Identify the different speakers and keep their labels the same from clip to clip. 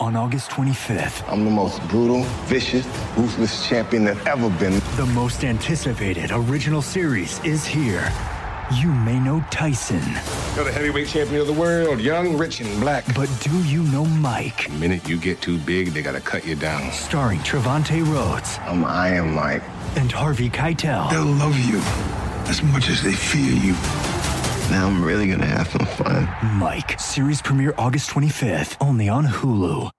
Speaker 1: On August 25th,
Speaker 2: I'm the most brutal, vicious, ruthless champion that ever been.
Speaker 1: the most anticipated original series is here. You may know Tyson,
Speaker 2: You're the heavyweight champion of the world, young, rich, and black.
Speaker 1: but do you know Mike?
Speaker 2: The minute you get too big, they gotta cut you down.
Speaker 1: Starring Trevante Rhodes um,
Speaker 2: I'm Iron Mike.
Speaker 1: and Harvey Keitel.
Speaker 3: They'll love you as much as they fear you.
Speaker 2: Now I'm really gonna have some fun.
Speaker 1: Mike, series premiere August 25th, only on Hulu.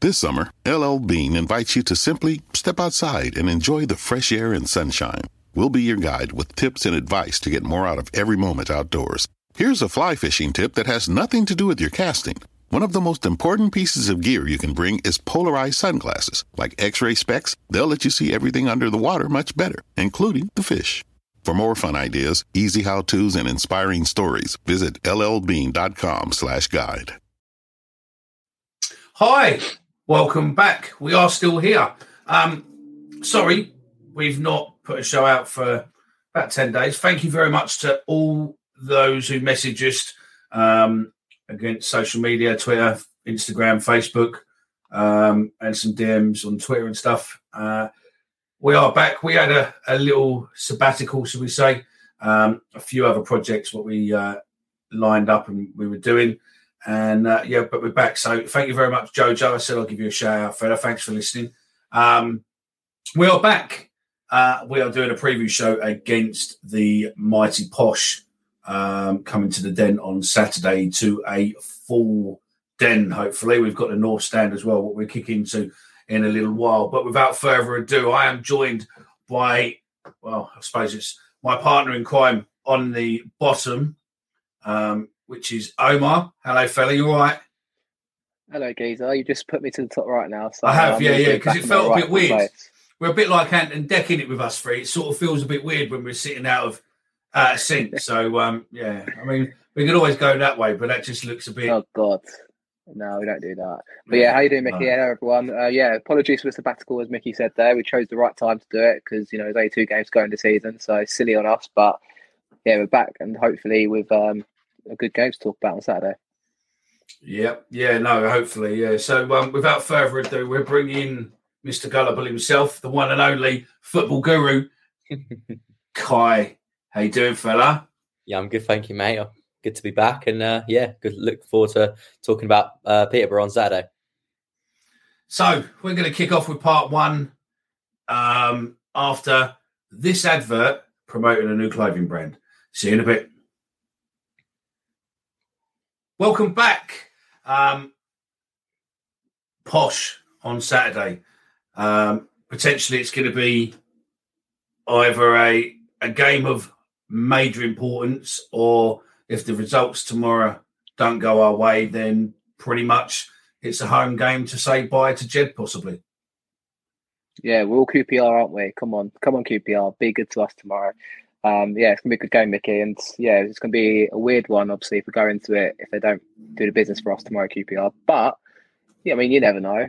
Speaker 4: This summer, LL Bean invites you to simply step outside and enjoy the fresh air and sunshine. We'll be your guide with tips and advice to get more out of every moment outdoors. Here's a fly fishing tip that has nothing to do with your casting. One of the most important pieces of gear you can bring is polarized sunglasses. Like X ray specs, they'll let you see everything under the water much better, including the fish. For more fun ideas, easy how to's, and inspiring stories, visit llbean.com slash guide.
Speaker 5: Hi, welcome back. We are still here. Um, sorry, we've not put a show out for about 10 days. Thank you very much to all those who messaged us um, against social media Twitter, Instagram, Facebook, um, and some DMs on Twitter and stuff. Uh, we are back. We had a, a little sabbatical, should we say? Um, a few other projects, what we uh, lined up and we were doing. And uh, yeah, but we're back. So thank you very much, Jojo. I said I'll give you a shout out, fella. Thanks for listening. Um, we are back. Uh, we are doing a preview show against the mighty Posh, um, coming to the Den on Saturday to a full Den. Hopefully, we've got the North Stand as well. What we're kicking to in a little while. But without further ado, I am joined by, well, I suppose it's my partner in crime on the bottom, um, which is Omar. Hello, fella. You all right?
Speaker 6: Hello, geezer. You just put me to the top right now. So
Speaker 5: I have,
Speaker 6: I'm
Speaker 5: yeah, yeah, because it felt a bit weird.
Speaker 6: place.
Speaker 5: We're a bit like Ant and Dec in it with us three. It sort of feels a bit weird when we're sitting out of uh, sync. So, um, yeah, I mean, we could always go that way, but that just looks a bit.
Speaker 6: Oh God, no, we don't do that. But yeah, how you doing, Mickey?
Speaker 5: No.
Speaker 6: Hello, everyone. Uh, yeah, apologies for the sabbatical, as Mickey said there. We chose the right time to do it because you know there's only two games going this season, so silly on us. But yeah, we're back, and hopefully with um, a good game to talk about on Saturday.
Speaker 5: Yep. yeah, no, hopefully, yeah. So, um, without further ado, we're bringing Mr. Gullible himself, the one and only football guru, Kai. How you doing, fella?
Speaker 7: Yeah, I'm good, thank you, mate. Good to be back, and uh, yeah, good. Look forward to talking about uh, Peterborough on Saturday.
Speaker 5: So we're going to kick off with part one um, after this advert promoting a new clothing brand. See you in a bit. Welcome back. Um, Posh on Saturday. Um, potentially, it's going to be either a a game of major importance, or if the results tomorrow don't go our way, then pretty much it's a home game to say bye to Jed, possibly.
Speaker 6: Yeah, we're all QPR, aren't we? Come on, come on, QPR. Be good to us tomorrow. Um, yeah, it's gonna be a good game, Mickey, and yeah, it's gonna be a weird one. Obviously, if we go into it, if they don't do the business for us tomorrow, QPR. But yeah, I mean, you never know.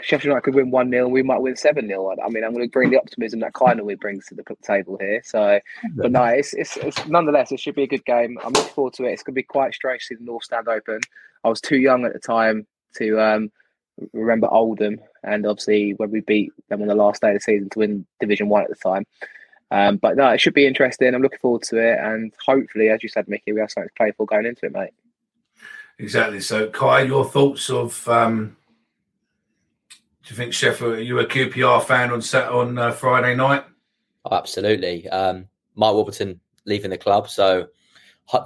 Speaker 6: Sheffield United could win one 0 we might win seven 0 I mean, I'm going to bring the optimism that Kindly brings to the table here. So, but no, it's, it's it's nonetheless, it should be a good game. I'm looking forward to it. It's going to be quite strange to see the North Stand open. I was too young at the time to um remember Oldham and obviously when we beat them on the last day of the season to win Division One at the time. Um, but no, it should be interesting. I'm looking forward to it, and hopefully, as you said, Mickey, we have something to play for going into it, mate.
Speaker 5: Exactly. So, Kai, your thoughts of? Um, do you think Sheffield? Are you a QPR fan on Sat on uh, Friday night?
Speaker 7: Absolutely. Um, Mike Warburton leaving the club, so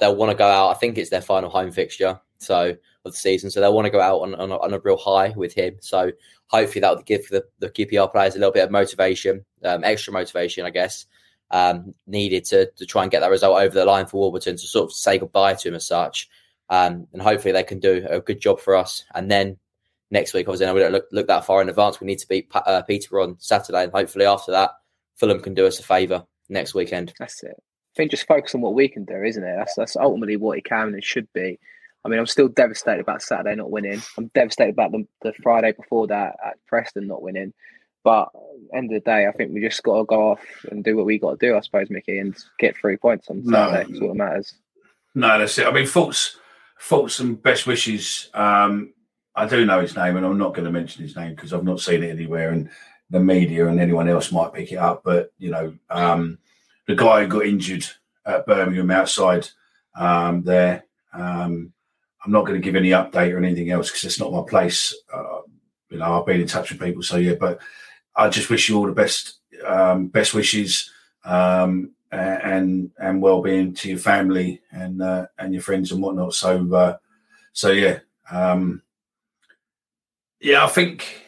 Speaker 7: they'll want to go out. I think it's their final home fixture, so of the season, so they'll want to go out on, on, a, on a real high with him. So hopefully that will give the, the QPR players a little bit of motivation, um, extra motivation, I guess, um, needed to to try and get that result over the line for Warburton to sort of say goodbye to him as such. Um, and hopefully they can do a good job for us. And then next week, obviously, we don't look, look that far in advance. We need to beat uh, Peter on Saturday, and hopefully after that, Fulham can do us a favour next weekend.
Speaker 6: That's it. I think just focus on what we can do, isn't it? That's that's ultimately what it can and should be. I mean, I'm still devastated about Saturday not winning. I'm devastated about the, the Friday before that at Preston not winning. But end of the day, I think we just got to go off and do what we got to do, I suppose, Mickey, and get three points on Saturday. No, that's what matters.
Speaker 5: No, that's it. I mean, thoughts, thoughts, and best wishes. Um, I do know his name, and I'm not going to mention his name because I've not seen it anywhere, and the media and anyone else might pick it up. But you know, um, the guy who got injured at Birmingham outside um, there. Um, I'm not going to give any update or anything else because it's not my place. Uh, you know, I've been in touch with people, so yeah. But I just wish you all the best, um, best wishes, um, and and well being to your family and uh, and your friends and whatnot. So uh, so yeah, um, yeah. I think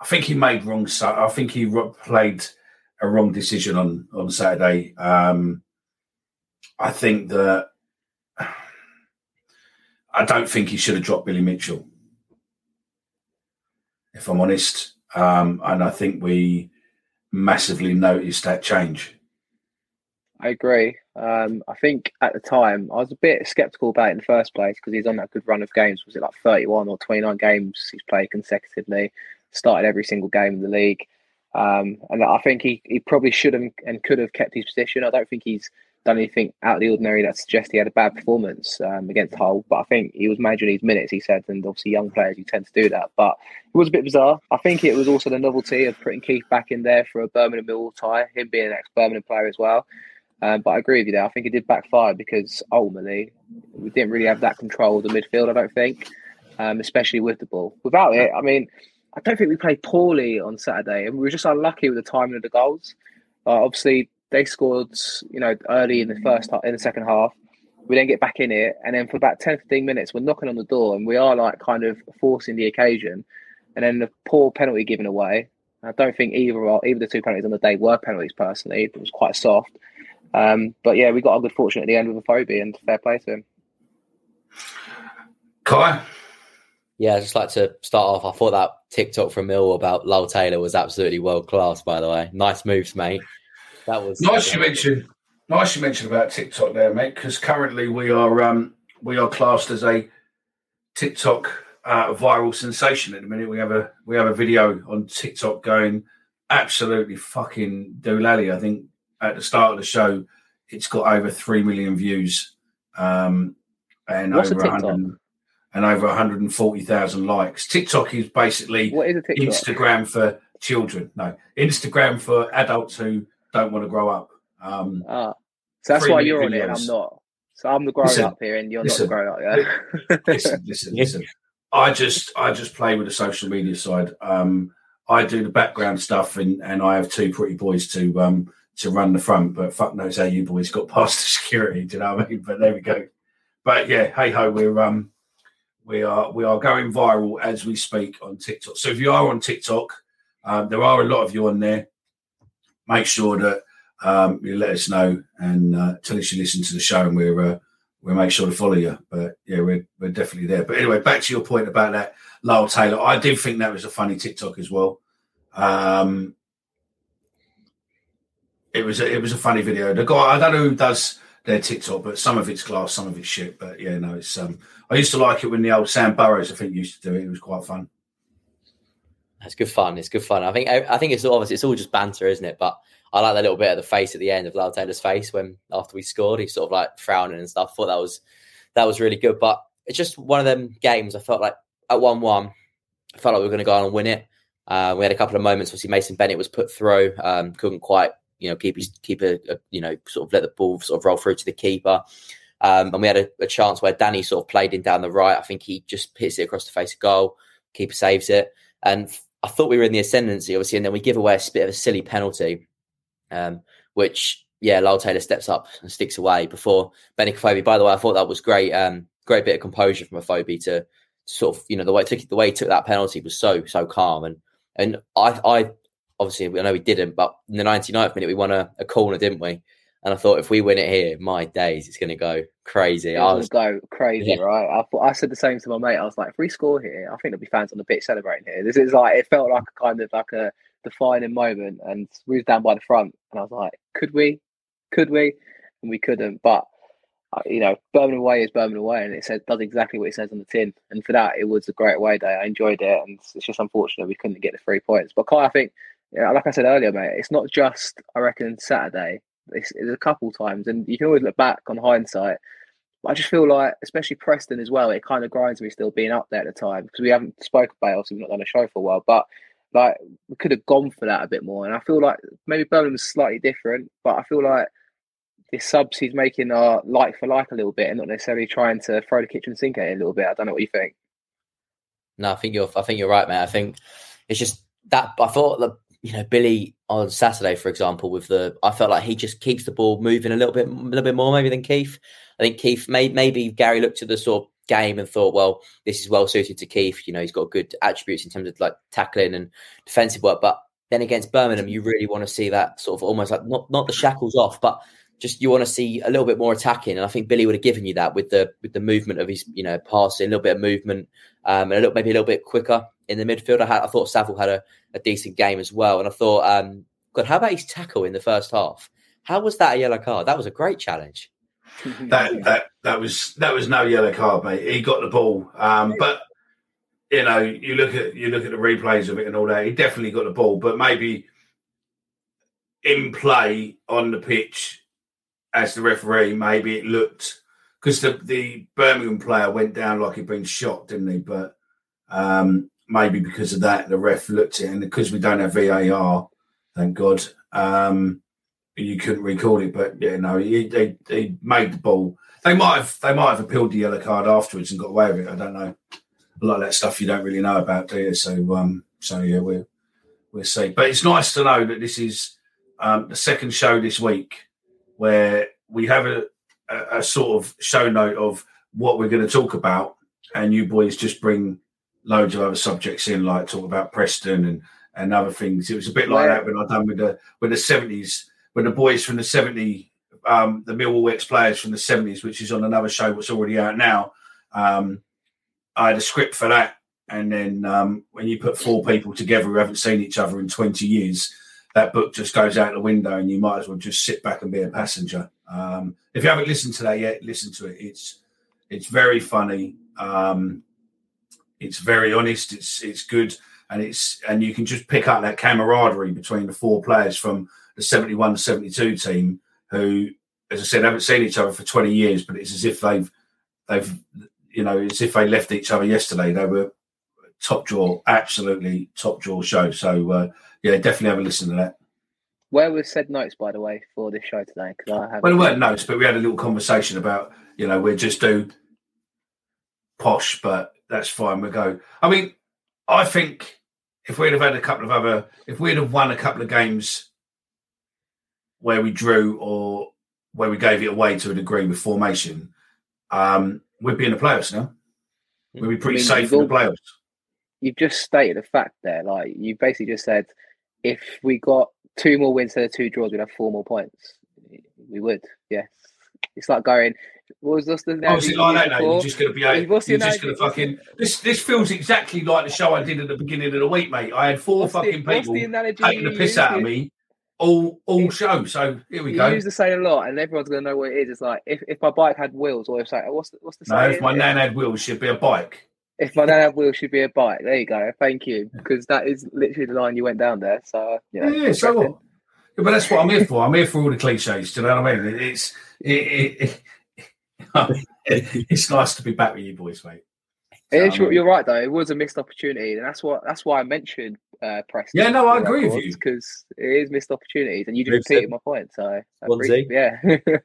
Speaker 5: I think he made wrong. I think he played a wrong decision on on Saturday. Um, I think that I don't think he should have dropped Billy Mitchell, if I'm honest. Um, and I think we massively noticed that change.
Speaker 6: I agree. Um, I think at the time I was a bit skeptical about it in the first place because he's on that good run of games. Was it like 31 or 29 games he's played consecutively? Started every single game in the league. Um, and I think he, he probably should have and could have kept his position. I don't think he's done anything out of the ordinary that suggests he had a bad performance um, against Hull. But I think he was managing his minutes, he said, and obviously young players, you tend to do that. But it was a bit bizarre. I think it was also the novelty of putting Keith back in there for a Birmingham Millwall tie, him being an ex-Birmingham player as well. Um, but I agree with you there. I think it did backfire because ultimately we didn't really have that control of the midfield, I don't think, um, especially with the ball. Without it, I mean, I don't think we played poorly on Saturday, and we were just unlucky with the timing of the goals. Uh, obviously, they scored, you know, early in the first in the second half. We then get back in it, and then for about 10, 15 minutes, we're knocking on the door, and we are like kind of forcing the occasion. And then the poor penalty given away. I don't think either or either the two penalties on the day were penalties. Personally, it was quite soft. Um, but yeah, we got a good fortune at the end with Afobe, and fair play to him.
Speaker 5: Kai.
Speaker 7: Yeah, I just like to start off. I thought that TikTok from Mill about Lyle Taylor was absolutely world class. By the way, nice moves, mate. That was
Speaker 5: nice. You mentioned nice. You mentioned about TikTok there, mate. Because currently we are um, we are classed as a TikTok uh, viral sensation at the minute. We have a we have a video on TikTok going absolutely fucking doolally. I think at the start of the show, it's got over three million views um, and What's over 100 and over 140,000 likes. TikTok is basically
Speaker 6: what is?
Speaker 5: Instagram for children. No, Instagram for adults who don't want to grow up. Um,
Speaker 6: ah, so that's why you're videos. on it and I'm not. So I'm the grown listen, up here, and you're listen, not the grown up.
Speaker 5: Yeah. listen, listen, listen. I just I just play with the social media side. Um, I do the background stuff, and, and I have two pretty boys to um, to run the front. But fuck knows how you boys got past the security. Do you know what I mean? But there we go. But yeah, hey ho, we're um we are we are going viral as we speak on TikTok. So if you are on TikTok, um, there are a lot of you on there make sure that um, you let us know and uh, tell us you listen to the show, and we're uh, we'll make sure to follow you. But yeah, we're we're definitely there. But anyway, back to your point about that Lyle Taylor. I did think that was a funny TikTok as well. Um, it was a, it was a funny video. The guy I don't know who does their TikTok, but some of it's class, some of it's shit. But yeah, no, it's um. I used to like it when the old Sam Burrows I think used to do it. It was quite fun.
Speaker 7: It's good fun. It's good fun. I think I think it's obviously it's all just banter, isn't it? But I like that little bit of the face at the end of Lyle Taylor's face when after we scored, he's sort of like frowning and stuff. I thought that was that was really good. But it's just one of them games. I felt like at one one, I felt like we were going to go on and win it. Uh, we had a couple of moments. Obviously, Mason Bennett was put through, um, couldn't quite, you know, keep keep a, a, you know, sort of let the ball sort of roll through to the keeper. Um, and we had a, a, chance where Danny sort of played in down the right. I think he just hits it across the face of goal. Keeper saves it, and I thought we were in the ascendancy, obviously, and then we give away a bit of a silly penalty, um, which yeah, Lyle Taylor steps up and sticks away before Benik Afobe. By the way, I thought that was great, um, great bit of composure from a Afobe to sort of you know the way took the way he took that penalty was so so calm and and I I obviously I know we didn't, but in the 99th minute we won a, a corner, didn't we? And I thought if we win it here, my days, it's going to go crazy. I
Speaker 6: was go crazy, yeah. right? I thought I said the same to my mate. I was like, if we score here, I think there'll be fans on the pitch celebrating here. This is like it felt like a kind of like a defining moment, and we was down by the front, and I was like, could we, could we, and we couldn't. But uh, you know, Birmingham away is Birmingham away, and it says does exactly what it says on the tin. And for that, it was a great away day. I enjoyed it, and it's just unfortunate we couldn't get the three points. But Kai, I think, know, like I said earlier, mate, it's not just I reckon Saturday it's, it's a couple times, and you can always look back on hindsight. I just feel like, especially Preston as well, it kind of grinds me still being up there at the time because we haven't spoken about it. Obviously, we've not done a show for a while, but like we could have gone for that a bit more. And I feel like maybe Birmingham's slightly different, but I feel like the subs he's making are like for like a little bit, and not necessarily trying to throw the kitchen sink at it a little bit. I don't know what you think.
Speaker 7: No, I think you're. I think you're right, man. I think it's just that I thought that you know, Billy on Saturday, for example, with the, I felt like he just keeps the ball moving a little bit, a little bit more maybe than Keith. I think Keith, made, maybe Gary looked at the sort of game and thought, well, this is well suited to Keith. You know, he's got good attributes in terms of like tackling and defensive work. But then against Birmingham, you really want to see that sort of almost like not not the shackles off, but just you want to see a little bit more attacking. And I think Billy would have given you that with the with the movement of his, you know, passing, a little bit of movement, um, and a little maybe a little bit quicker in the midfield. I had I thought Saville had a, a decent game as well, and I thought, um, God, how about his tackle in the first half? How was that a yellow card? That was a great challenge.
Speaker 5: that that that was that was no yellow card, mate. He got the ball, um, but you know, you look at you look at the replays of it and all that. He definitely got the ball, but maybe in play on the pitch as the referee, maybe it looked because the the Birmingham player went down like he'd been shot, didn't he? But um, maybe because of that, the ref looked at it, and because we don't have VAR, thank God, um, you couldn't record it. But yeah, no, he, they they made the ball. They might have they might have appealed the yellow card afterwards and got away with it. I don't know. A lot of that stuff you don't really know about, do you? So um, so yeah, we'll we'll see. But it's nice to know that this is um, the second show this week where we have a, a, a sort of show note of what we're going to talk about, and you boys just bring loads of other subjects in, like talk about Preston and and other things. It was a bit like yeah. that when I done with the with the seventies, when the boys from the seventy, um, the Millwall ex players from the seventies, which is on another show what's already out now. Um, I had a script for that, and then um, when you put four people together who haven't seen each other in twenty years, that book just goes out the window, and you might as well just sit back and be a passenger. Um, if you haven't listened to that yet, listen to it. It's it's very funny. Um, it's very honest. It's it's good, and it's and you can just pick up that camaraderie between the four players from the 71 72 team who, as I said, haven't seen each other for 20 years, but it's as if they've they've you know as if they left each other yesterday. They were top draw, absolutely top draw show. So uh, yeah, definitely have a listen to that.
Speaker 6: Where was said notes, by the way, for this show today? Because I have
Speaker 5: well, there weren't notes, but we had a little conversation about you know we just do posh, but that's fine. We go. I mean, I think if we'd have had a couple of other, if we'd have won a couple of games where we drew or where we gave it away to a degree with formation, um, we'd be in the playoffs now. We'd be pretty I mean, safe in the playoffs.
Speaker 6: You've just stated a fact there. Like you basically just said, if we got two more wins instead of two draws, we'd have four more points. We would, yes. It's like going what was this? The
Speaker 5: Obviously, like that, now you're just going to be. You're just going to fucking. This this feels exactly like the show I did at the beginning of the week, mate. I had four what's fucking the, people taking the piss out of me all all show. So here we
Speaker 6: you
Speaker 5: go.
Speaker 6: use the saying a lot, and everyone's going to know what it is. It's like if, if my bike had wheels, or if like what's the, what's the
Speaker 5: saying? No, if my nan had wheels, she'd be a bike.
Speaker 6: If my nan had wheels, she'd be a bike. There you go. Thank you, because that is literally the line you went down there. So
Speaker 5: you know, yeah, so what? Yeah, but that's what I'm here for. I'm here for all the cliches. Do you know what I mean? It's it, it, it, it's nice to be back with you boys, mate.
Speaker 6: It is, you're right though. It was a missed opportunity, and that's what that's why I mentioned uh, Preston.
Speaker 5: Yeah, no, I agree with you
Speaker 6: because it is missed opportunities, and you just repeated my point. So I
Speaker 7: Swansea.
Speaker 6: agree- yeah. the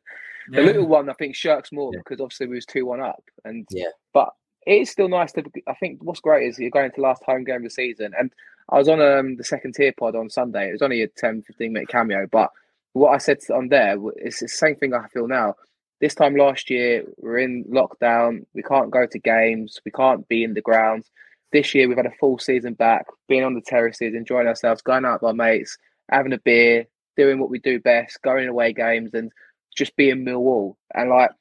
Speaker 5: Yeah.
Speaker 6: little one, I think, shirks more because obviously we was two one up, and
Speaker 7: Yeah.
Speaker 6: but it is still nice to. I think what's great is you're going to last home game of the season, and I was on um, the second tier pod on Sunday. It was only a 10, 15 minute cameo, but what I said on there is the same thing I feel now. This time last year, we're in lockdown. We can't go to games. We can't be in the grounds. This year, we've had a full season back, being on the terraces, enjoying ourselves, going out with our mates, having a beer, doing what we do best, going away games, and just being Millwall. And like,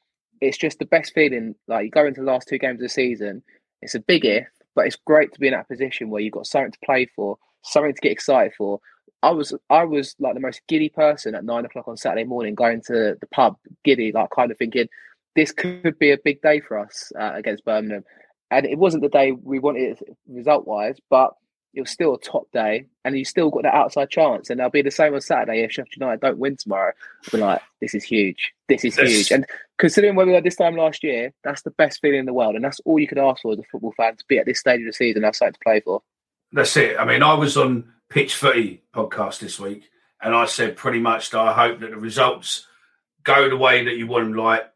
Speaker 6: it's just the best feeling. Like, you go into the last two games of the season, it's a big if, but it's great to be in that position where you've got something to play for, something to get excited for. I was I was like the most giddy person at nine o'clock on Saturday morning, going to the pub, giddy, like kind of thinking this could be a big day for us uh, against Birmingham. And it wasn't the day we wanted result wise, but it was still a top day, and you still got that outside chance. And I'll be the same on Saturday if Sheffield United don't win tomorrow. I'll be like, this is huge. This is
Speaker 5: Yes.
Speaker 6: huge. And considering where we were this time last year, that's the best feeling in the world, and that's all you could ask for as a football fan to be at this stage of the season, have something to play for.
Speaker 5: That's it. I mean, I was on Pitch Footy podcast this week, and I said pretty much that I hope that the results go the way that you want them. Like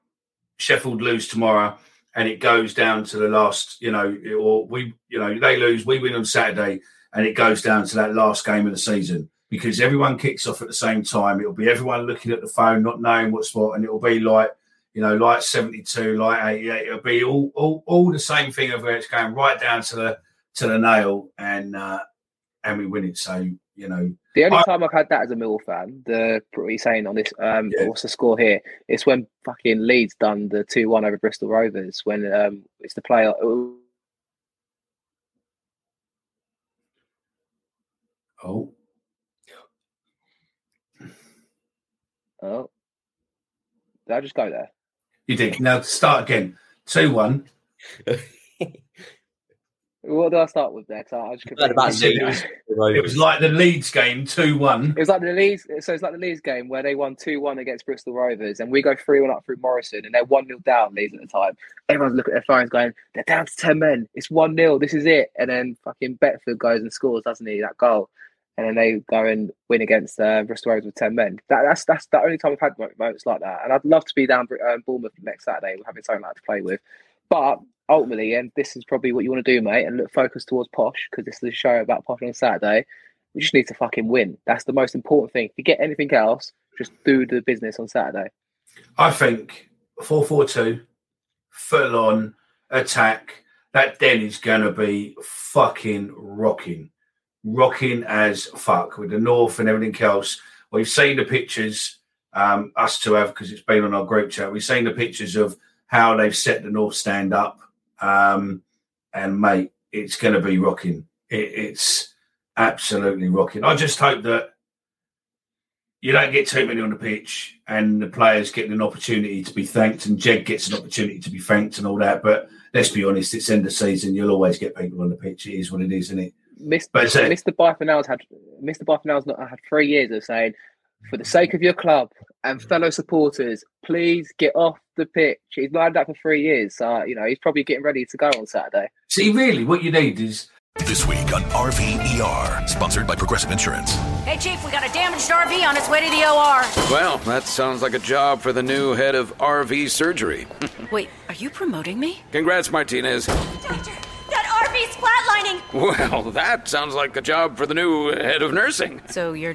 Speaker 5: Sheffield lose tomorrow, and it goes down to the last. You know, or we, you know, they lose, we win on Saturday, and it goes down to that last game of the season because everyone kicks off at the same time. It'll be everyone looking at the phone, not knowing what's what, and it'll be like. You know, like seventy-two, like eighty-eight. It'll be all, all, all the same thing of where it's going right down to the to the nail, and uh, and we win it. So you know,
Speaker 6: The only
Speaker 5: I-
Speaker 6: time I've had that as a Mill fan, the what he's saying on this, um, what's the score here? It's when fucking Leeds done the two one over Bristol Rovers when um, it's the player.
Speaker 5: Oh,
Speaker 6: oh, did I just go there?
Speaker 5: You did. Now start again. Two one.
Speaker 6: What did I start with there? I I just
Speaker 7: Heard about
Speaker 6: completely-
Speaker 5: It was, it was like the Leeds game, two one.
Speaker 6: It was like the Leeds, so it's like the Leeds game where they won two one against Bristol Rovers, and we go three one up through Morison, and they're one 0 down. Leeds at the time. Everyone's looking at their phones, going, "They're down to ten men. It's one 0 This is it." And then fucking Beckford goes and scores, doesn't he? That goal, and then they go and win against uh, Bristol Rovers with ten men. That, that's that's the only time we've had moments like that. And I'd love to be down um, Bournemouth next Saturday, having something like to play with. But ultimately, and this is probably what you want to do, mate, and look focus towards Posh because this is a show about Posh on Saturday. We just need to fucking win. That's the most important thing. If you get anything else. Just do the business on Saturday.
Speaker 5: I think four four two, full on attack. That den is going to be fucking rocking, rocking as fuck with the north and everything else. We've seen the pictures, um, us to have because it's been on our group chat. We've seen the pictures of how they've set the north stand up, um, and mate, it's going to be rocking. It, it's absolutely rocking. I just hope that you don't get too many on the pitch and the players getting an opportunity to be thanked and Jed gets an opportunity to be thanked and all that. But let's be honest, it's end of season. You'll always get people on the pitch. It is what it is, isn't it?
Speaker 6: Mr.
Speaker 5: But it's
Speaker 6: Mr. Byfanel's had Mr. Byfanel's not had three years of saying, for the sake of your club and mm-hmm. fellow supporters, please get off the pitch. He's lined up for three years, so you know he's probably getting ready to go on Saturday.
Speaker 5: See, really, what you need is
Speaker 8: This week on RVER, sponsored by Progressive Insurance.
Speaker 9: Hey, Chief, we got a damaged RV on its way to the OR.
Speaker 10: Well, that sounds like a job for the new head of RV surgery.
Speaker 9: Wait, are you promoting me?
Speaker 10: Congrats, Martinez.
Speaker 9: That RV's flatlining!
Speaker 10: Well, that sounds like a job for the new head of nursing.
Speaker 9: So you're.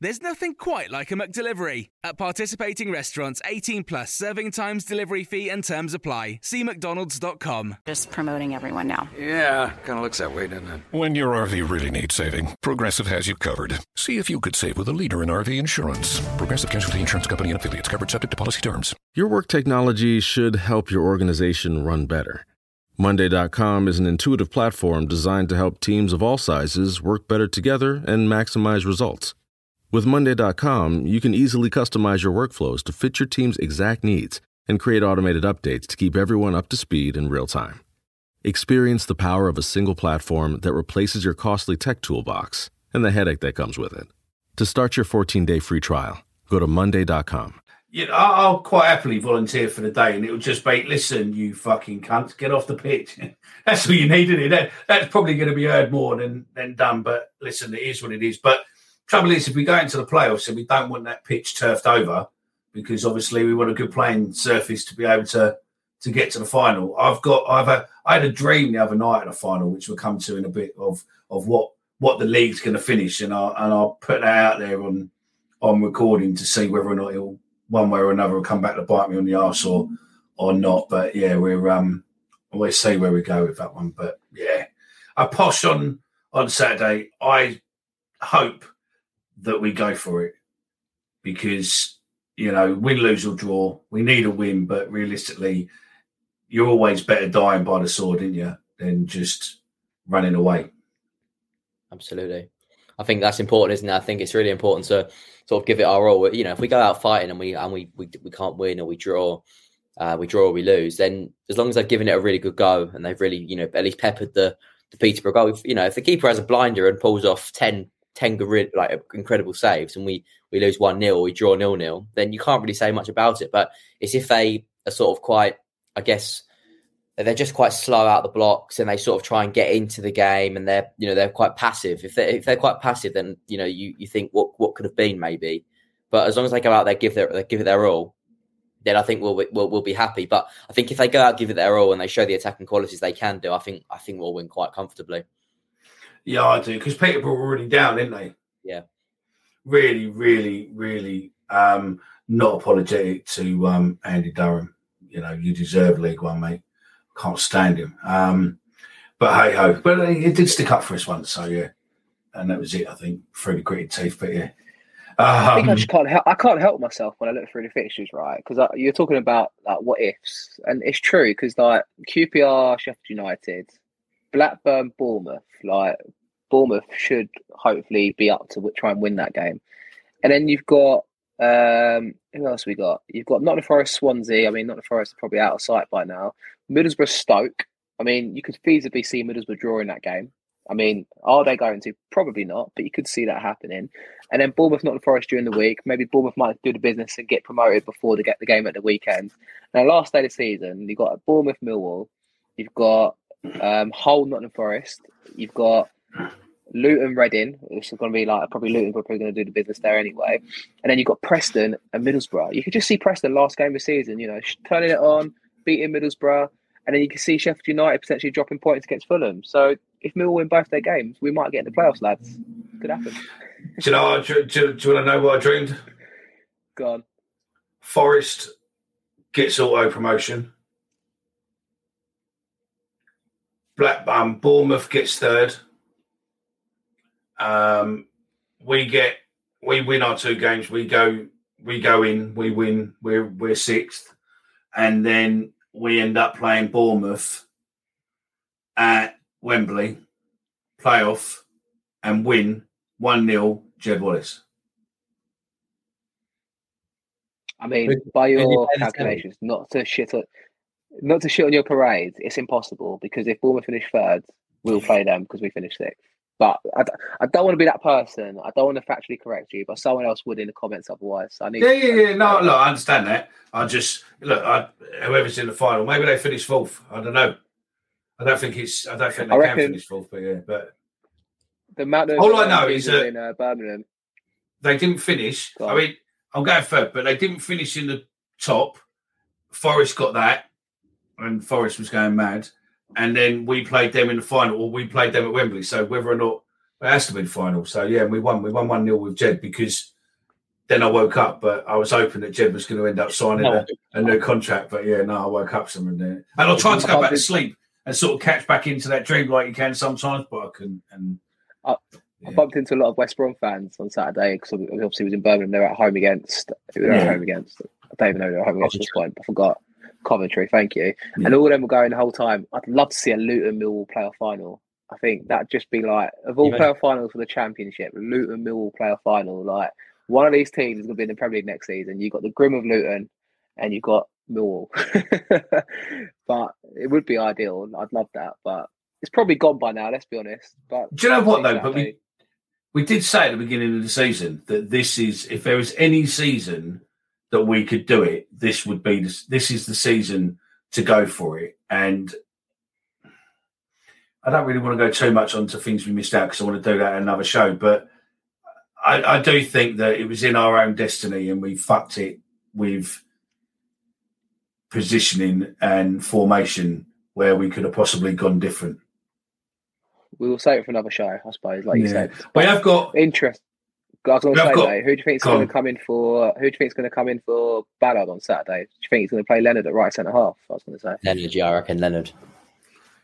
Speaker 11: There's nothing quite like a McDelivery. At participating restaurants, 18 plus serving times, delivery fee, and terms apply. See McDonald's.com.
Speaker 9: Just promoting everyone now.
Speaker 10: Yeah, kind of looks that way, doesn't it?
Speaker 12: When your RV really needs saving, Progressive has you covered. See if you could save with a leader in RV insurance. Progressive Casualty Insurance Company and affiliates covered subject to policy terms.
Speaker 13: Your work technology should help your organization run better. Monday.com is an intuitive platform designed to help teams of all sizes work better together and maximize results. With Monday.com, you can easily customize your workflows to fit your team's exact needs and create automated updates to keep everyone up to speed in real time. Experience the power of a single platform that replaces your costly tech toolbox and the headache that comes with it. To start your 14 day free trial, go to Monday.com.
Speaker 5: I- I'll quite happily volunteer for the day, and it'll just be, listen, you fucking cunt, get off the pitch. that's all you needed. It that, that's probably going to be heard more than than done. But listen, it is what it is. But trouble is, if we go into the playoffs and we don't want that pitch turfed over, because obviously we want a good playing surface to be able to to get to the final. I've got I've had, I had a dream the other night at the final, which we'll come to in a bit of of what what the league's going to finish, and I and I'll put that out there on on recording to see whether or not it'll one way or another will come back to bite me on the arse or or not. But yeah, we're um always see where we go with that one. But yeah, I posh on on Saturday. I hope that we go for it because you know win, lose or draw, we need a win. But realistically, you're always better dying by the sword, aren't you, than just running away.
Speaker 7: Absolutely. I think that's important, isn't it? I think it's really important to sort of give it our all. You know, if we go out fighting and we and we we, we can't win or we draw, uh, we draw or we lose, then as long as they've given it a really good go and they've really, you know, at least peppered the the Peterborough goal. You know, if the keeper has a blinder and pulls off 10, 10 gorilla, like incredible saves and we we lose one 0 or we draw nil nil, then you can't really say much about it. But it's if they are sort of quite, I guess, they're just quite slow out the blocks and they sort of try and get into the game and they're you know they're quite passive. If they if they're quite passive then you know you, you think what what could have been maybe. But as long as they go out there give their they give it their all then I think we'll, we'll we'll be happy. But I think if they go out give it their all and they show the attacking qualities they can do I think I think we'll win quite comfortably
Speaker 5: Yeah, I do because Peterborough were already down, didn't they?
Speaker 7: yeah
Speaker 5: Really, really, really um, not apologetic to um, Andy Durham. You know, you deserve League One, mate. Can't stand him. Um, but hey ho, but it did stick up for us once, so yeah, and that was it. I think through the gritted teeth, but yeah.
Speaker 6: I think I
Speaker 5: Um,
Speaker 6: just can't help. I can't help myself when I look through the fixtures, right? Because you're talking about like what ifs, and it's true. Because like QPR, Sheffield United, Blackburn, Bournemouth, like Bournemouth should hopefully be up to try and win that game. And then you've got um, who else we got? You've got Nottingham Forest, Swansea. I mean, Nottingham Forest are probably out of sight by now. Middlesbrough, Stoke. I mean, you could feasibly see Middlesbrough drawing that game. I mean, are they going to? Probably not, but you could see that happening. And then Bournemouth, Nottingham Forest during the week. Maybe Bournemouth might do the business and get promoted before they get the game at the weekend. Now, last day of the season, you've got Bournemouth, Millwall. You've got um, Hull, Nottingham Forest. You've got Luton, Reading, which is going to be like probably Luton, are probably going to do the business there anyway. And then you've got Preston and Middlesbrough. You could just see Preston last game of the season, you know, turning it on, beating Middlesbrough, and then you can see Sheffield United potentially dropping points against Fulham. So if Mill win both their games, we might get in the playoffs, lads. Could happen.
Speaker 5: do you know? Do, do, do you want to know what I dreamed?
Speaker 6: Go on.
Speaker 5: Forest gets auto promotion. Black um, Bournemouth gets third. Um, we get we win our two games. We go we go in. We win. We're we're sixth, and then we end up playing Bournemouth at Wembley playoff and win one 0 Jed Wallace.
Speaker 6: I mean, by
Speaker 5: who do you
Speaker 6: your
Speaker 5: play this game?
Speaker 6: calculations, not to shit on, not to shit on your parade, it's impossible because if Bournemouth finish third, we'll play them because we finish sixth. But I, I don't want to be that person. I don't want to factually correct you, but someone else would in the comments otherwise. So I need.
Speaker 5: Yeah, yeah, yeah. No, look, I understand that. I just look. I, whoever's in the final, maybe they finish fourth. I don't know. I don't think it's. I don't think they
Speaker 6: I
Speaker 5: can finish fourth. But yeah, but
Speaker 6: The amount of
Speaker 5: All I know is that-
Speaker 6: in uh, Birmingham.
Speaker 5: they didn't finish. I mean, I'm going third, but they didn't finish in the top. Forest got that, and Forest was going mad. And then we played them in the final, or we played them at Wembley. So whether or not it has to be the final. So yeah, we won. We won one 0 with Jed because then I woke up, but I was hoping that Jed was going to end up signing
Speaker 7: No.
Speaker 5: a, a new contract. But yeah, no, I woke up somewhere there, and I tried to go back to sleep and sort of catch back into that dream like you can sometimes, but I couldn't. And
Speaker 6: I, I bumped into a lot of West Brom fans on Saturday because obviously it was in Birmingham. They were at home against. They were
Speaker 5: Yeah.
Speaker 6: at home against. I don't even know they were home oh, against at this point. I forgot. Coventry, thank you. And all of them were going the whole time. I'd love to see a Luton Millwall playoff final. I think that'd just be like of all
Speaker 7: Yeah.
Speaker 6: playoff finals for the championship, Luton Millwall playoff final. Like one of these teams is going to be in the Premier League next season. You've got the Grim of Luton, and you've got Millwall. but it would be ideal. I'd love that, but it's probably gone by now. Let's be honest. But
Speaker 5: Do you know what though? But we we did say at the beginning of the season that this is if there is any season that we could do it, this would be this. This is the season to go for it. And I don't really want to go too much onto things we missed out because I want to do that in another show. But I, I do think that it was in our own destiny, and we fucked it with positioning and formation where we could have possibly gone different.
Speaker 6: we will save it for another show, I suppose. Like you
Speaker 5: Yeah.
Speaker 6: said,
Speaker 5: We have got
Speaker 6: interest. I was going
Speaker 5: We
Speaker 6: to say,
Speaker 5: got-
Speaker 6: mate, who do you think is going to come in for? Who do you think is going to come in for Ballard on Saturday? Do you think he's going to play Leonard at right centre half? I was going to say,
Speaker 7: Leonard, yeah, I reckon Leonard.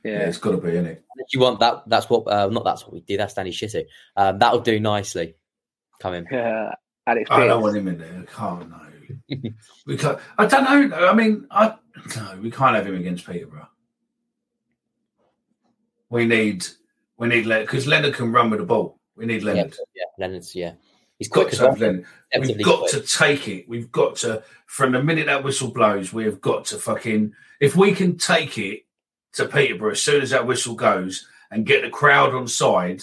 Speaker 5: Yeah,
Speaker 6: yeah.
Speaker 5: it's got to be, isn't it?
Speaker 7: If you want that, that's what, uh, not that's what we do. That's Danny Shitty. Um, that'll do nicely. Come in.
Speaker 6: Yeah, Alex
Speaker 5: I don't want him in there. I can't no. we can't. I don't know. I mean, I no. We can't have him against Peterborough. We need. We need Leonard because Leonard can run with the ball. We need
Speaker 7: Yeah,
Speaker 5: Leonard.
Speaker 7: yeah, Leonard's, yeah. He's
Speaker 5: Got
Speaker 7: quick as
Speaker 5: to have
Speaker 7: well.
Speaker 5: We've got
Speaker 7: quick.
Speaker 5: to take it. We've got to from the minute that whistle blows. We have got to fucking. If we can take it to Peterborough as soon as that whistle goes and get the crowd on side,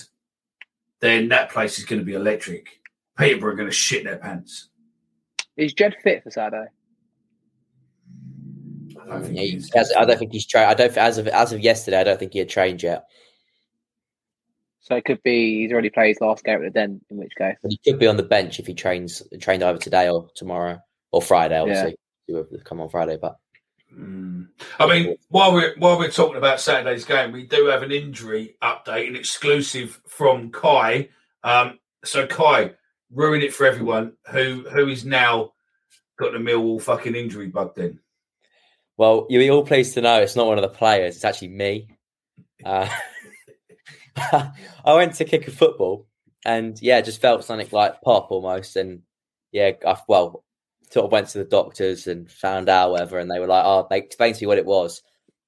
Speaker 5: then that place is going to be electric. Peterborough are going to shit their pants.
Speaker 6: Is Jed fit for Saturday?
Speaker 5: I don't mm, think
Speaker 7: Yeah,
Speaker 5: he
Speaker 7: he I don't think he's trained. I don't as of as of yesterday. I don't think he had trained yet.
Speaker 6: So it could be he's already played his last game at the Den. In which case,
Speaker 7: he could be on the bench if he trains trained either today or tomorrow or Friday. Obviously, he will come on Friday. But
Speaker 5: Mm. I mean, while we're while we're talking about Saturday's game, we do have an injury update, an exclusive from Kai. Um, so Kai, ruin it for everyone who who is now got the Millwall fucking injury bug. Then
Speaker 7: well, you'll be all pleased to know it's not one of the players. It's actually me. Uh, I went to kick a football, and yeah, just felt something like pop almost. And yeah, I, well, sort of went to the doctors and found out whatever, and they were like, "Oh, they explained to me what it was."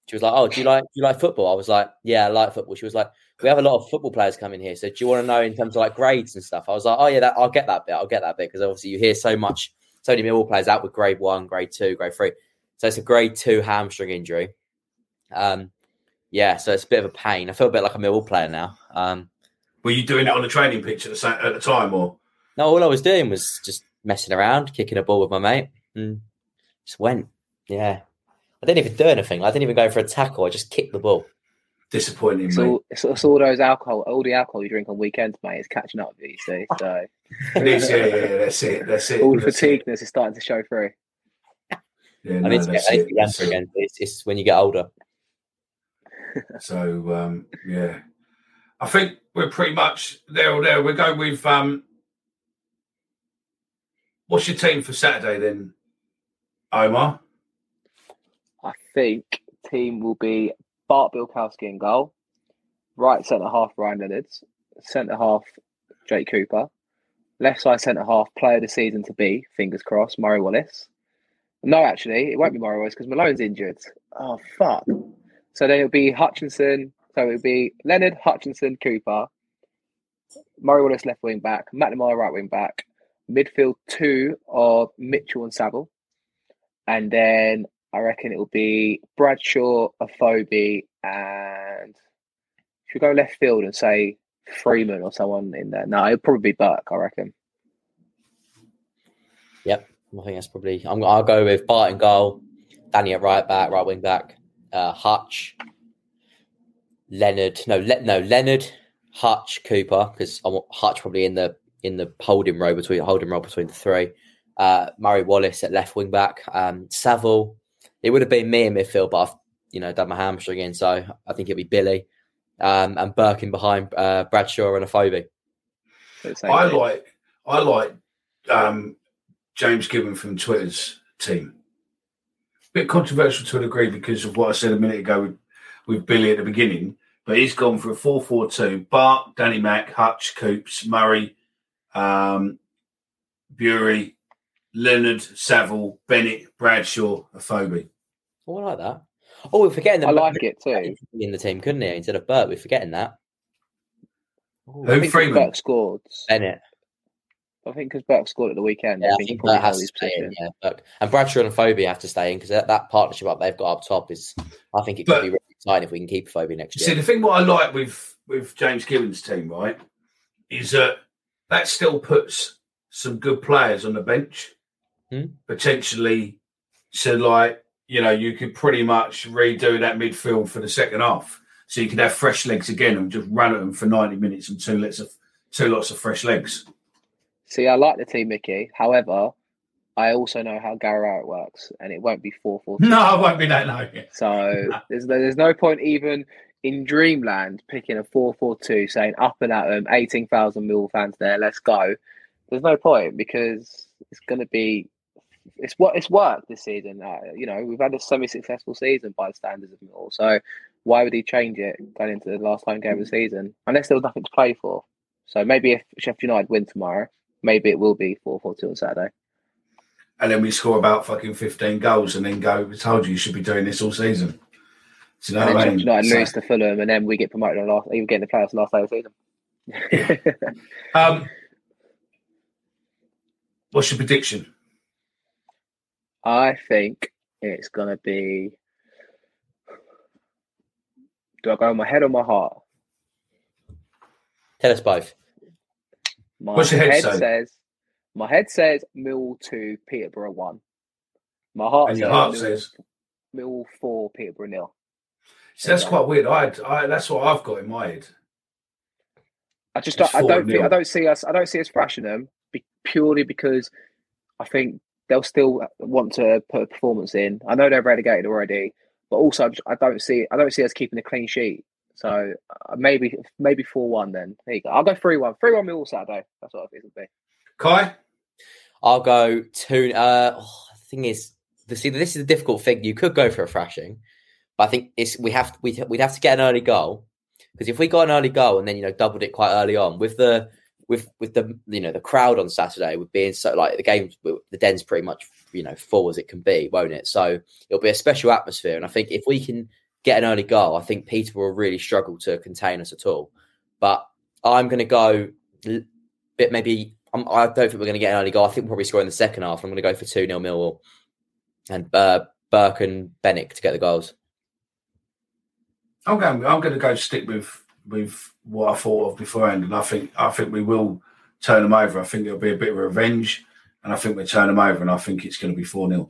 Speaker 7: She was like, "Oh, do you like do you like football?" I was like, "Yeah, I like football." She was like, "We have a lot of football players coming here, so do you want to know in terms of like grades and stuff?" I was like, "Oh yeah, that, I'll get that bit. I'll get that bit because obviously you hear so much, so many Millwall players out with grade one, grade two, grade three. So it's a grade two hamstring injury. Um, yeah, so it's a bit of a pain. I feel a bit like a Millwall player now. Um,
Speaker 5: were you doing it on the training pitch at the sa- at the time, or
Speaker 7: no, all I was doing was just messing around, kicking a ball with my mate, and just went. Yeah, I didn't even do anything. I didn't even go for a tackle. I just kicked the ball.
Speaker 5: disappointing?
Speaker 6: it's
Speaker 5: mate?
Speaker 6: all, it's, it's all those alcohol, all the alcohol you drink on weekends, mate. is catching up with you. See, so
Speaker 5: It is, yeah, yeah, yeah, that's it. That's it.
Speaker 6: all the
Speaker 5: that's it.
Speaker 6: fatigueness is starting to show through.
Speaker 5: Yeah,
Speaker 7: I
Speaker 5: no,
Speaker 7: need to get,
Speaker 5: that's
Speaker 7: I need to get
Speaker 5: it.
Speaker 7: again. It's, it's when you get older.
Speaker 5: So um, yeah, I think we're pretty much there or there. We're going with um, what's your team for Saturday then, Omar?
Speaker 6: I think team will be Bart Bialkowski in goal, right centre half Ryan Leonards, centre half Jake Cooper, left side centre half player of the season to be, fingers crossed, Murray Wallace. No, actually, it won't be Murray Wallace because Malone's injured. Oh fuck! So then it'll be Hutchinson. So it'll be Leonard, Hutchinson, Cooper, Murray Wallace left wing back, McNamara right wing back, midfield two of Mitchell and Saville, and then I reckon it will be Bradshaw, Afobe, and should go left field and say Freeman or someone in there? No, it'll probably be Burke, I reckon.
Speaker 7: Yep, I think that's probably. I'm, I'll go with Bart in goal, Danny at right back, right wing back, uh, Hutch, Leonard. No, Le, no Leonard, Hutch, Cooper because I want Hutch probably in the in the holding row between holding row between the three. uh, Murray Wallace at left wing back, um, Saville. It would have been me in midfield, but I've you know done my hamstring in, so I think it'd be Billy um, and Burke in behind uh, Bradshaw and a Afobe.
Speaker 5: I like I like um, James Gibbon from Twitter's team. Bit controversial to a degree because of what I said a minute ago with, with Billy at the beginning, but he's gone for a 4 4 2. Bart, Danny Mack, Hutch, Coops, Murray, um, Burey, Leonard, Saville, Bennett, Bradshaw, Afobe.
Speaker 7: Oh, I like that. Oh, we're forgetting that.
Speaker 6: I like it too.
Speaker 7: In the team, couldn't he? Instead of Burke, we're forgetting that.
Speaker 6: Ooh,
Speaker 5: Who
Speaker 6: think
Speaker 5: Freeman?
Speaker 6: Burke scored.
Speaker 7: Bennett.
Speaker 6: I think because Burke scored at the weekend.
Speaker 7: Yeah,
Speaker 6: I
Speaker 7: I
Speaker 6: think he
Speaker 7: think
Speaker 6: probably
Speaker 7: Burke has to stay in. Yeah, Burke. and Bradshaw and Afobe have to stay in because that, that partnership up they've got up top is. I think it could
Speaker 5: But-
Speaker 7: be really exciting if we can keep Afobe next year.
Speaker 5: See, the thing what I like with with James Gibbons' team, right, is that that still puts some good players on the bench.
Speaker 7: Hmm.
Speaker 5: Potentially, so like you know, you could pretty much redo that midfield for the second half, so you could have fresh legs again and just run at them for ninety minutes and two lots of two lots of fresh legs.
Speaker 6: See, I like the team, Mickey. However, I also know how Gary works, and it won't be four four.
Speaker 5: No, it won't be that low.
Speaker 6: So there's there's no point even in Dreamland picking a four four two, saying up and at them, eighteen thousand Mill fans there, let's go. There's no point because it's going to be it's what it's worked this season. Uh, you know, we've had a semi-successful season by the standards of Mill, so why would he change it going into the last home game of the season unless there was nothing to play for? So maybe if Sheffield United win tomorrow, maybe it will be four four two on Saturday.
Speaker 5: and then we score about fucking 15 goals and then go, we told you you should be doing this all season. Do you know
Speaker 6: and then
Speaker 5: what I
Speaker 6: Sheffield
Speaker 5: mean?
Speaker 6: United
Speaker 5: So-
Speaker 6: lose to Fulham, and then we get promoted on last, even getting the playoffs last day of the season.
Speaker 5: um, what's your prediction?
Speaker 6: I think it's gonna be. Do I go on my head or my heart?
Speaker 7: Tell us both.
Speaker 6: My
Speaker 5: What's your head say?
Speaker 6: says. My head says Mill two, Peterborough one. My heart
Speaker 5: And
Speaker 6: says
Speaker 5: your heart
Speaker 6: Mill,
Speaker 5: says?
Speaker 6: Mill four, Peterborough nil.
Speaker 5: See, that's quite weird. I, I that's what I've got in my head.
Speaker 6: I just
Speaker 5: It's
Speaker 6: don't, I don't think I don't see us I don't see us thrashing them be, purely because I think they'll still uh, want to put a performance in. I know they're relegated already, but also I don't see I don't see us keeping a clean sheet. So uh, maybe maybe four one then. There you go. I'll go three one. Three one Mill Saturday. That's what I think it'll be.
Speaker 5: Kai?
Speaker 7: I'll go two. Uh, oh, the thing is, the, see, this is a difficult thing. You could go for a thrashing, but I think it's we have we'd, we'd have to get an early goal because if we got an early goal and then you know doubled it quite early on with the with with the you know the crowd on Saturday with being so like the game the den's pretty much you know full as it can be, won't it? So it'll be a special atmosphere, and I think if we can get an early goal, I think Peter will really struggle to contain us at all. But I'm going to go bit maybe. I'm, I don't think we're going to get an early goal. I think we'll probably score in the second half. I'm going to go for two 0 Millwall, and uh, Burke and Bennett to get the goals.
Speaker 5: I'm going. I'm going to go stick with with what I thought of beforehand, and I think I think we will turn them over. I think it'll be a bit of revenge, and I think we turn them over, and I think it's going to be four 0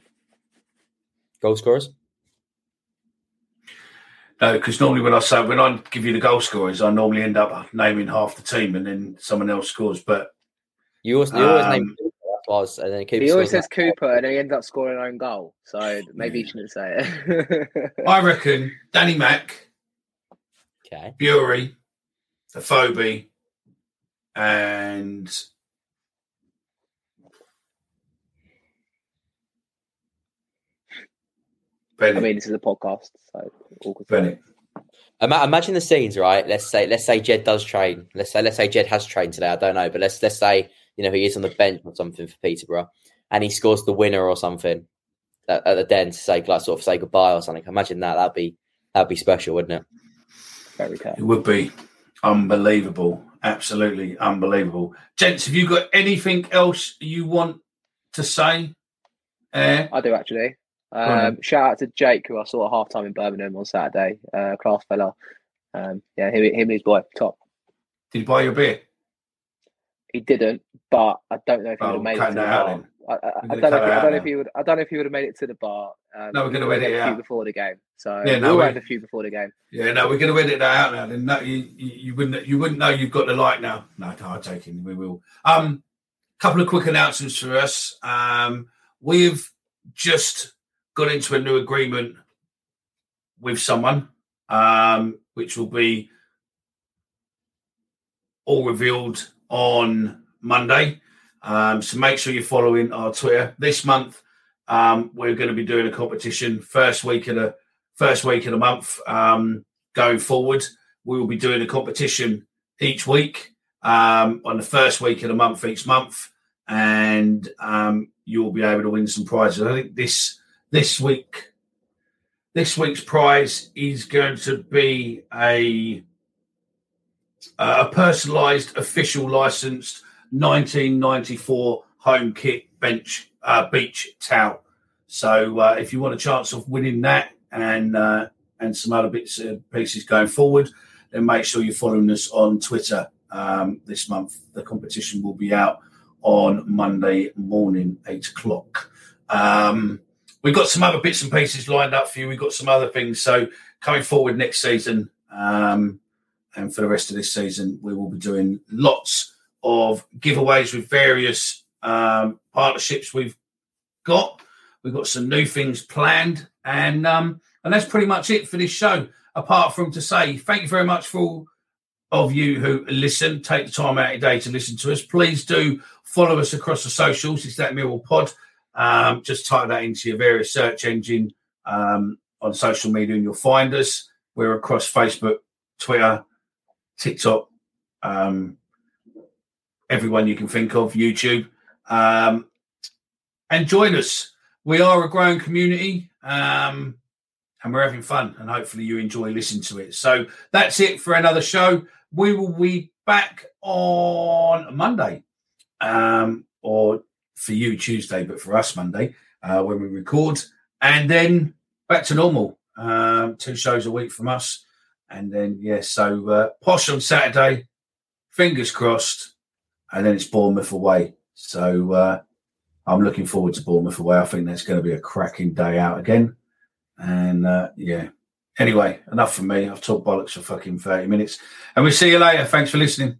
Speaker 7: Goal scorers.
Speaker 5: No, because normally when I say when I give you the goal scorers, I normally end up naming half the team, and then someone else scores. But
Speaker 7: You always, you always
Speaker 5: Um,
Speaker 7: name Cooper, that's why I was, and then Cooper
Speaker 6: He always
Speaker 7: scores
Speaker 6: says Cooper, and then he ends up scoring an own goal. So maybe he shouldn't say it.
Speaker 5: I reckon Danny Mack,
Speaker 7: Okay.
Speaker 5: Burey, Afobe, and
Speaker 6: I mean, this is a podcast, so all good.
Speaker 7: Imagine the scenes, right? Let's say, let's say Jed does train. Let's say, let's say Jed has trained today. I don't know, but let's let's say you know he is on the bench or something for Peterborough, and he scores the winner or something at, at the den to say like sort of say goodbye or something. Imagine that. That'd be that'd be special, wouldn't it?
Speaker 6: Very cool.
Speaker 5: It would be unbelievable, absolutely unbelievable. Gents, have you got anything else you want to say? Eh?
Speaker 6: I do actually. Um, shout out to Jake, who I saw at half time in Birmingham on Saturday. Uh, class fella. Um, yeah, him, him and his boy, top.
Speaker 5: Did you buy your beer?
Speaker 6: He didn't, but I don't know if he would
Speaker 5: Oh,
Speaker 6: have made it to the bar. I, I, I don't know. If, I don't know if he would. I don't know if he would have made it to the bar. Um,
Speaker 5: No, we're gonna
Speaker 6: all
Speaker 5: edit it out.
Speaker 6: before the game. So
Speaker 5: Yeah,
Speaker 6: we
Speaker 5: no, we-
Speaker 6: had a few before the game.
Speaker 5: Yeah, no, we're going to edit that out now. Then no, you, you, wouldn't you wouldn't know you've got the light now. No, no, I'm taking. We will. Um, couple of quick announcements for us. Um, we've just got into a new agreement with someone, um, which will be all revealed on Monday. Um, so make sure you're following our Twitter. This month, um, we're going to be doing a competition first week of the first week of the month. Um, going forward, we will be doing a competition each week um, on the first week of the month each month, and um, you'll be able to win some prizes. I think this this week this week's prize is going to be a a personalised, official licensed 1994 home kit bench uh, beach towel. So uh, if you want a chance of winning that and uh, and some other bits and pieces going forward, then make sure you're following us on Twitter um, this month. The competition will be out on Monday morning, eight o'clock. Um, we've got some other bits and pieces lined up for you. We've got some other things. So coming forward next season, um, and for the rest of this season, we will be doing lots of giveaways with various um, partnerships we've got. We've got some new things planned, and um, and that's pretty much it for this show. Apart from to say thank you very much for all of you who listen, take the time out of your day to listen to us. Please do follow us across the socials. It's that Millwall Pod. Um, just type that into your various search engine um, on social media, and you'll find us. We're across Facebook, Twitter, TikTok, um, everyone you can think of, YouTube. Um, and join us. We are a growing community um, and we're having fun, and hopefully you enjoy listening to it. So that's it for another show. We will be back on Monday, um, or for you Tuesday, but for us Monday uh, when we record, and then back to normal. Um, two shows a week from us. And then, yeah, so uh, Posh on Saturday, fingers crossed. And then it's Bournemouth away. So uh, I'm looking forward to Bournemouth away. I think that's going to be a cracking day out again. And uh, yeah, anyway, enough from me. I've talked bollocks for fucking 30 minutes. And we'll see you later. Thanks for listening.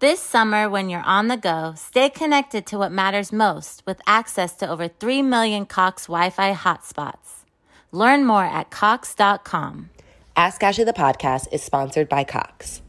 Speaker 14: This summer, when you're on the go, stay connected to what matters most with access to over 3 million Cox Wi Fi hotspots. Learn more at Cox.com.
Speaker 15: Ask Ashley the podcast is sponsored by Cox.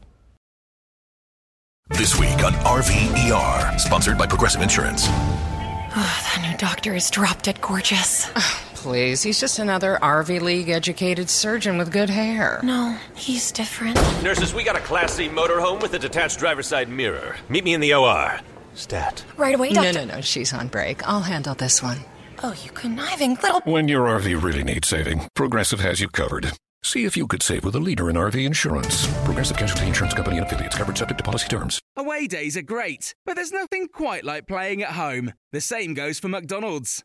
Speaker 8: This week on RVER, sponsored by Progressive Insurance.
Speaker 16: Oh, that new doctor is drop dead gorgeous.
Speaker 17: Please, he's just another RV League educated surgeon with good hair.
Speaker 16: No, he's different.
Speaker 18: Nurses, we got a Class C motorhome with a detached driver's side mirror. Meet me in the OR. Stat.
Speaker 16: Right away, doctor.
Speaker 17: No, no, no, she's on break. I'll handle this one.
Speaker 16: Oh, you conniving little.
Speaker 12: When your RV really needs saving, Progressive has you covered. See if you could save with a leader in RV insurance. Progressive Casualty Insurance Company and affiliates covered subject to policy terms.
Speaker 11: Away days are great, but there's nothing quite like playing at home. The same goes for McDonald's.